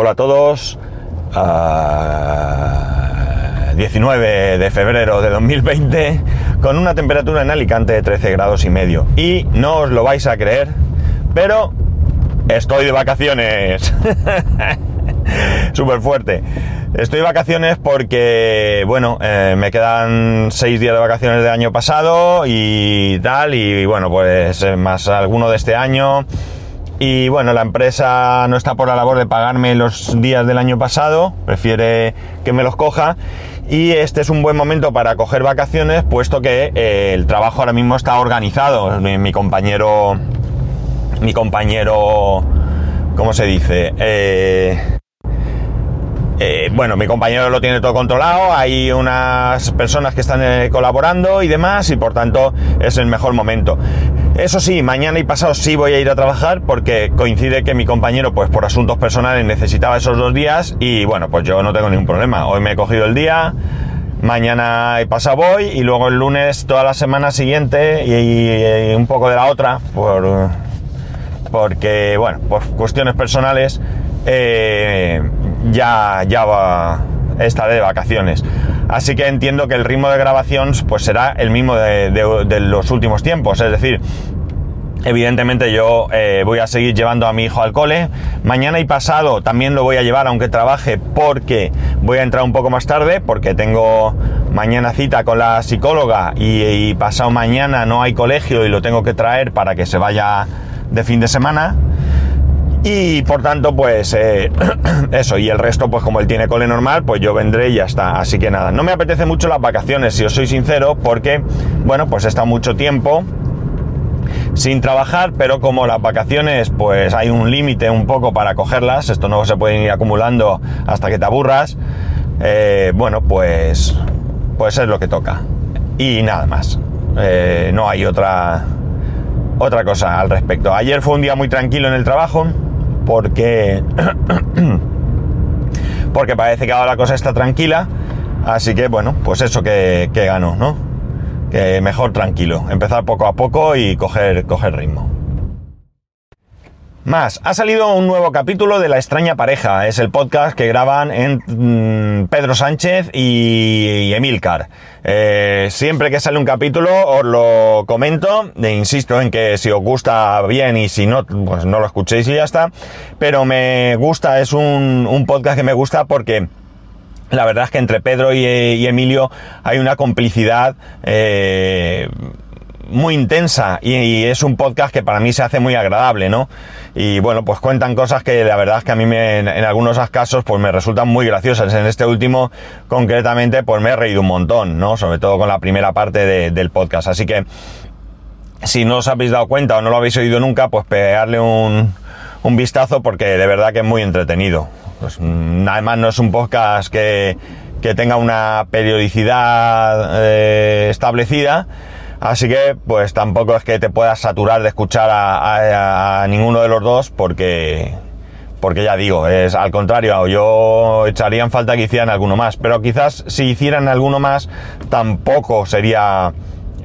Hola a todos. Ah, 19 de febrero de 2020 con una temperatura en Alicante de 13 grados y medio. Y no os lo vais a creer, pero estoy de vacaciones. Súper fuerte. Estoy de vacaciones porque, bueno, eh, me quedan seis días de vacaciones del año pasado y tal, y bueno, pues eh, más alguno de este año. Y bueno, la empresa no está por la labor de pagarme los días del año pasado, prefiere que me los coja. Y este es un buen momento para coger vacaciones, puesto que eh, el trabajo ahora mismo está organizado. Mi, compañero, mi compañero, ¿cómo se dice? Eh, eh, bueno, mi compañero lo tiene todo controlado, hay unas personas que están colaborando y demás, y por tanto es el mejor momento. Eso sí, mañana y pasado sí voy a ir a trabajar porque coincide que mi compañero, pues por asuntos personales, necesitaba esos dos días y bueno, pues yo no tengo ningún problema. Hoy me he cogido el día, mañana y pasado voy y luego el lunes toda la semana siguiente y, un poco de la otra, por, porque, bueno, por cuestiones personales, eh, ya, ya va, estaré de vacaciones. Así que entiendo que el ritmo de grabación pues será el mismo de los últimos tiempos. Es decir, evidentemente yo eh, voy a seguir llevando a mi hijo al cole. Mañana y pasado también lo voy a llevar aunque trabaje porque voy a entrar un poco más tarde porque tengo mañana cita con la psicóloga y, y pasado mañana no hay colegio y lo tengo que traer para que se vaya de fin de semana. Y por tanto, pues eh, eso, y el resto, pues como él tiene cole normal, pues yo vendré y ya está. Así que nada, no me apetece mucho las vacaciones, si os soy sincero, porque, bueno, pues he estado mucho tiempo sin trabajar, pero como las vacaciones, pues hay un límite un poco para cogerlas, esto no se pueden ir acumulando hasta que te aburras, eh, bueno, pues, pues es lo que toca. Y nada más, Eh, no hay otra, otra cosa al respecto. Ayer fue un día muy tranquilo en el trabajo porque porque parece que ahora la cosa está tranquila, así que bueno, pues eso que, que ganó, ¿no? Que mejor tranquilo, empezar poco a poco y coger, coger ritmo. Más, ha salido un nuevo capítulo de La extraña pareja. Es el podcast que graban en mm, Pedro Sánchez y, Emilcar. Eh, siempre que sale un capítulo os lo comento. E insisto en que si os gusta bien y si no, pues no lo escuchéis y ya está. Pero me gusta, es un, podcast que me gusta porque la verdad es que entre Pedro y, y Emilio hay una complicidad eh, muy intensa y, es un podcast que para mí se hace muy agradable, ¿no? Y bueno, pues cuentan cosas que la verdad es que a mí me- en, en algunos casos pues me resultan muy graciosas. En este último concretamente pues me he reído un montón, ¿no? Sobre todo con la primera parte de- del podcast. Así que si no os habéis dado cuenta o no lo habéis oído nunca, pues pegarle un, un vistazo porque de verdad que es muy entretenido. Pues, mm, además no es un podcast que, que tenga una periodicidad eh, establecida, así que pues tampoco es que te puedas saturar de escuchar a, ninguno de los dos porque... Porque ya digo, es al contrario, yo echaría en falta que hicieran alguno más, pero quizás si hicieran alguno más tampoco sería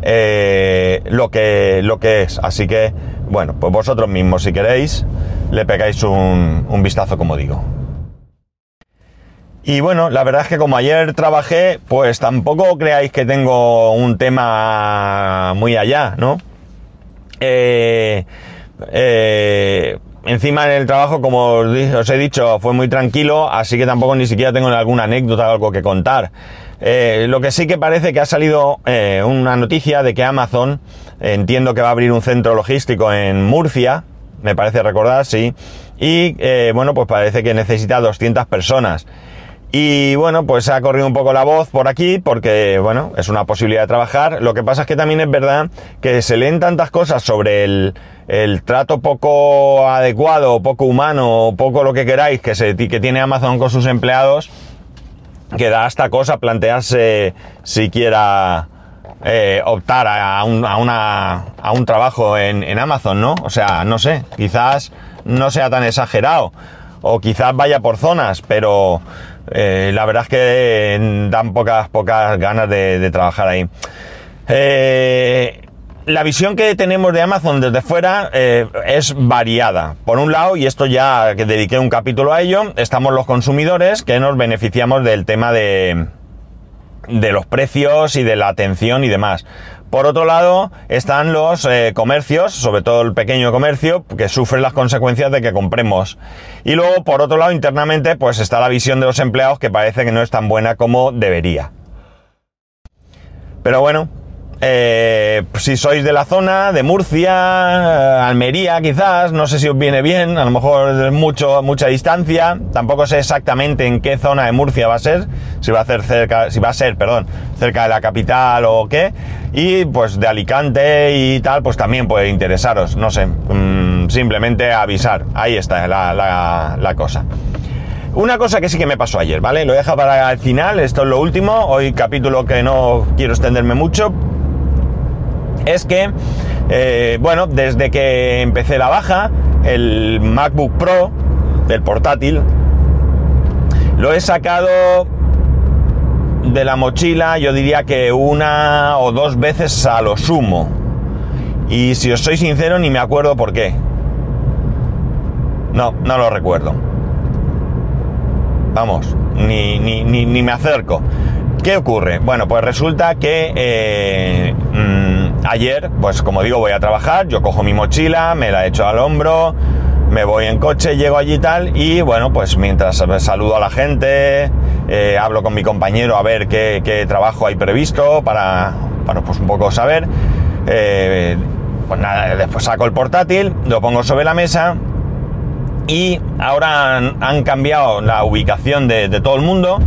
eh, lo, que, lo que es. Así que, bueno, pues vosotros mismos, si queréis, le pegáis un vistazo, como digo. Y bueno, la verdad es que como ayer trabajé, pues tampoco creáis que tengo un tema muy allá, ¿no? Eh, eh, encima en el trabajo, como os he dicho, fue muy tranquilo, así que tampoco ni siquiera tengo alguna anécdota o algo que contar. Eh, lo que sí que parece que ha salido eh, una noticia de que Amazon, entiendo que va a abrir un centro logístico en Murcia, me parece recordar, sí, y bueno, pues parece que necesita 200 personas. Y bueno, pues ha corrido un poco la voz por aquí porque, bueno, es una posibilidad de trabajar. Lo que pasa es que también es verdad que se leen tantas cosas sobre el, el trato poco adecuado, poco humano, poco lo que queráis que, se, que tiene Amazon con sus empleados, que da hasta cosa plantearse siquiera eh, optar a un, a, una, a un trabajo en, en Amazon, ¿no? O sea, no sé, quizás no sea tan exagerado o quizás vaya por zonas, pero eh, la verdad es que dan pocas, pocas ganas de, de trabajar ahí. Eh, la visión que tenemos de Amazon desde fuera eh, es variada. Por un lado, y esto ya que dediqué un capítulo a ello, estamos los consumidores que nos beneficiamos del tema de, de los precios y de la atención y demás. Por otro lado, están los eh, comercios, sobre todo el pequeño comercio, que sufre las consecuencias de que compremos. Y luego, por otro lado, internamente, pues está la visión de los empleados que parece que no es tan buena como debería. Pero bueno, eh, si sois de la zona, de Murcia, eh, Almería quizás, no sé si os viene bien, a lo mejor es mucho, mucha distancia, tampoco sé exactamente en qué zona de Murcia va a ser, si va a ser cerca, si va a ser, perdón, cerca de la capital o qué, y pues de Alicante y tal, pues también puede interesaros, no sé, mm, simplemente avisar, ahí está la, cosa. Una cosa que sí que me pasó ayer, ¿vale? Lo dejo para el final, esto es lo último, hoy capítulo que no quiero extenderme mucho, es que, eh, bueno, desde que empecé la baja, el MacBook Pro del portátil, lo he sacado de la mochila, yo diría que una o dos veces a lo sumo. Y si os soy sincero, ni me acuerdo por qué. No, no lo recuerdo. Vamos, ni, ni, ni, me acerco. ¿Qué ocurre? Bueno, pues resulta que eh, mm, ayer, pues como digo, voy a trabajar, yo cojo mi mochila, me la echo al hombro, me voy en coche, llego allí y tal, y bueno, pues mientras saludo a la gente, eh, hablo con mi compañero a ver qué, trabajo hay previsto para, pues un poco saber. Eh, pues nada, después saco el portátil, lo pongo sobre la mesa y ahora han, cambiado la ubicación de todo el mundo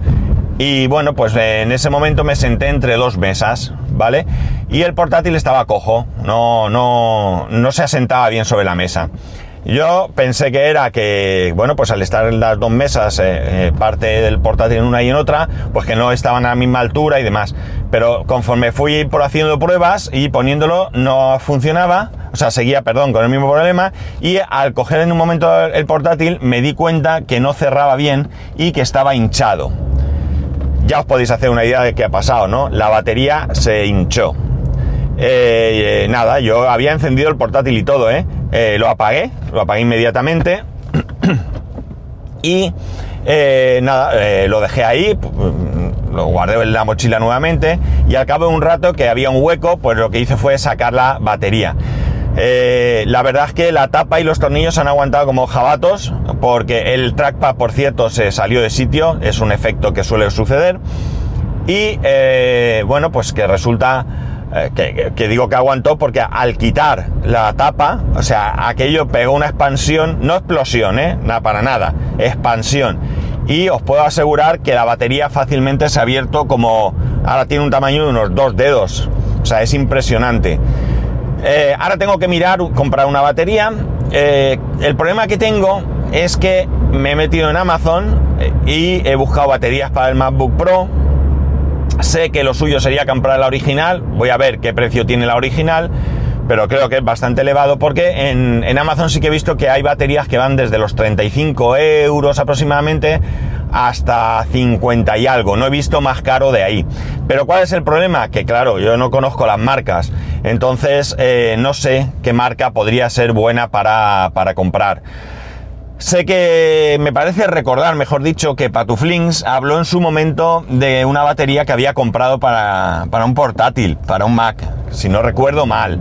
y bueno, pues en ese momento me senté entre dos mesas, ¿vale? Y el portátil estaba cojo, no, no, no se asentaba bien sobre la mesa. Yo pensé que era que, bueno, pues al estar en las dos mesas, eh, eh, parte del portátil en una y en otra, pues que no estaban a la misma altura y demás. Pero conforme fui por haciendo pruebas y poniéndolo, no funcionaba, o sea, seguía, perdón, con el mismo problema. Y al coger en un momento el portátil, me di cuenta que no cerraba bien y que estaba hinchado. Ya os podéis hacer una idea de qué ha pasado, ¿no? La batería se hinchó. Eh, nada, yo había encendido el portátil y todo, ¿eh? ¿eh? lo apagué, lo apagué inmediatamente. y nada, lo dejé ahí, lo guardé en la mochila nuevamente. Y al cabo de un rato que había un hueco, pues lo que hice fue sacar la batería. La verdad es que la tapa y los tornillos han aguantado como jabatos, porque el trackpad, por cierto, se salió de sitio, es un efecto que suele suceder. Y bueno, pues que resulta eh, que, digo que aguantó porque al quitar la tapa, o sea, aquello pegó una expansión, no explosión, ¿eh? Nada, para nada, expansión. Y os puedo asegurar que la batería fácilmente se ha abierto como, ahora tiene un tamaño de unos dos dedos, o sea, es impresionante. Eh, ahora tengo que mirar, comprar una batería. Eh, el problema que tengo es que me he metido en Amazon y he buscado baterías para el MacBook Pro Sé que lo suyo sería comprar la original, voy a ver qué precio tiene la original, pero creo que es bastante elevado porque en, Amazon sí que he visto que hay baterías que van desde los 35 euros aproximadamente hasta 50 y algo, no he visto más caro de ahí. Pero ¿cuál es el problema? Que claro, yo no conozco las marcas, entonces eh, no sé qué marca podría ser buena para, para comprar. Sé que me parece recordar, mejor dicho, que Patuflings habló en su momento de una batería que había comprado para, un portátil, para un Mac, si no recuerdo mal.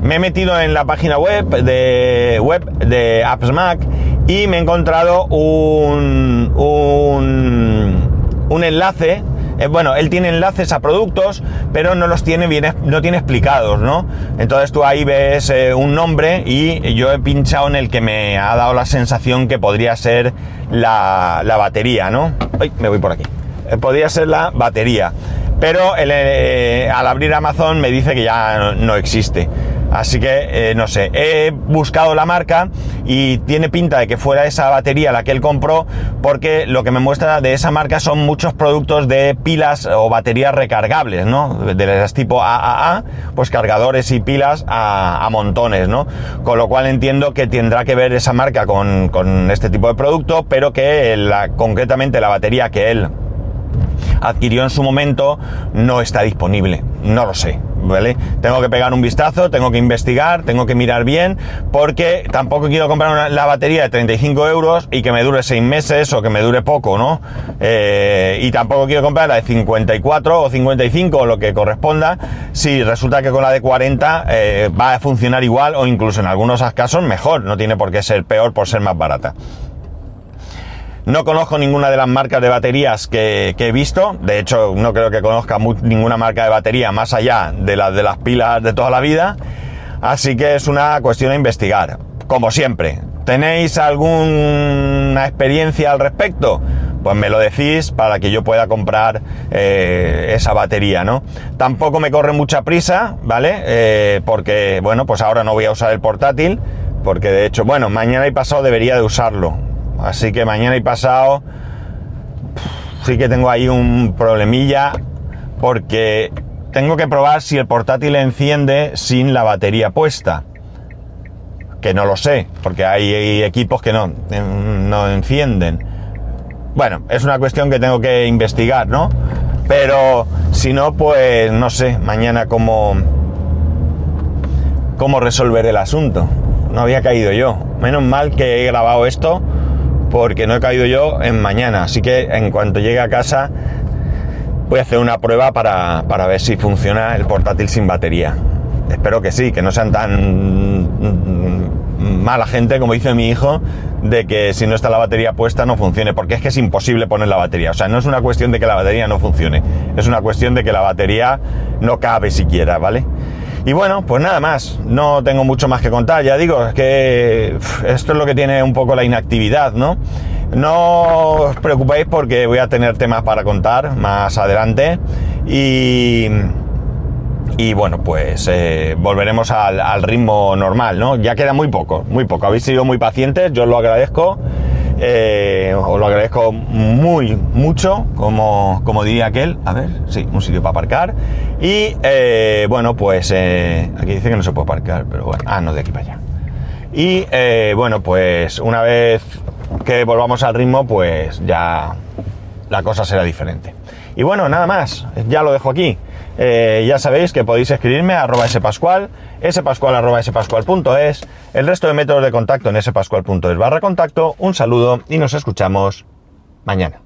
Me he metido en la página web de, web de Apps Mac y me he encontrado un, un, un enlace eh, bueno, él tiene enlaces a productos, pero no los tiene bien, no tiene explicados, ¿no? Entonces tú ahí ves eh, un nombre y yo he pinchado en el que me ha dado la sensación que podría ser la, batería, ¿no? Ay, me voy por aquí. Eh, podría ser la batería. Pero al abrir Amazon me dice que ya no existe. Así que, eh, no sé, he buscado la marca y tiene pinta de que fuera esa batería la que él compró porque lo que me muestra de esa marca son muchos productos de pilas o baterías recargables, ¿no? De las tipo AAA, pues cargadores y pilas a, montones, ¿no? Con lo cual entiendo que tendrá que ver esa marca con, este tipo de producto, pero que concretamente la batería que él adquirió en su momento no está disponible. No lo sé, Tengo que pegar un vistazo, tengo que investigar, tengo que mirar bien, porque tampoco quiero comprar la batería de 35 euros y que me dure 6 meses o que me dure poco, ¿no? Eh, y tampoco quiero comprar la de 54 o 55 o lo que corresponda, si resulta que con la de 40 eh, va a funcionar igual o incluso en algunos casos mejor, no tiene por qué ser peor por ser más barata. No conozco ninguna de las marcas de baterías que, he visto. De hecho, no creo que conozca ninguna marca de batería más allá de las de las pilas de toda la vida. Así que es una cuestión a investigar. Como siempre, ¿tenéis alguna experiencia al respecto? Pues me lo decís para que yo pueda comprar eh, esa batería, ¿no? Tampoco me corre mucha prisa, ¿vale? Eh, porque, bueno, pues ahora no voy a usar el portátil. Porque de hecho, bueno, mañana y pasado debería de usarlo Así que mañana y pasado sí que tengo ahí un problemilla porque tengo que probar si el portátil enciende sin la batería puesta. Que no lo sé, porque hay equipos que no, no encienden. Bueno, es una cuestión que tengo que investigar, ¿no? Pero si no, pues no sé, mañana cómo, cómo resolver el asunto. No había caído yo. Menos mal que he grabado esto porque no he caído yo en mañana. Así que en cuanto llegue a casa voy a hacer una prueba para, ver si funciona el portátil sin batería. Espero que sí, que no sean tan mala gente, como dice mi hijo, de que si no está la batería puesta no funcione, porque es que es imposible poner la batería. O sea, no es una cuestión de que la batería no funcione, es una cuestión de que la batería no cabe siquiera, ¿vale? Y bueno, pues nada más, no tengo mucho más que contar, ya digo, es que esto es lo que tiene un poco la inactividad, ¿no? No os preocupéis porque voy a tener temas para contar más adelante. Y, y bueno, pues eh, volveremos al, al, ritmo normal, ¿no? Ya queda muy poco, muy poco, habéis sido muy pacientes, yo os lo agradezco eh, os lo agradezco muy, mucho, como, como diría aquel. A ver, sí, un sitio para aparcar. Y eh, bueno, pues eh, aquí dice que no se puede aparcar, pero bueno, ah, no, de aquí para allá. Y bueno, pues una vez que volvamos al ritmo, pues ya la cosa será diferente. Y bueno, nada más, ya lo dejo aquí. Eh, ya sabéis que podéis escribirme a arroba spascual, spascual arroba spascual.es, el resto de métodos de contacto en spascual.es barra contacto. Un saludo y nos escuchamos mañana.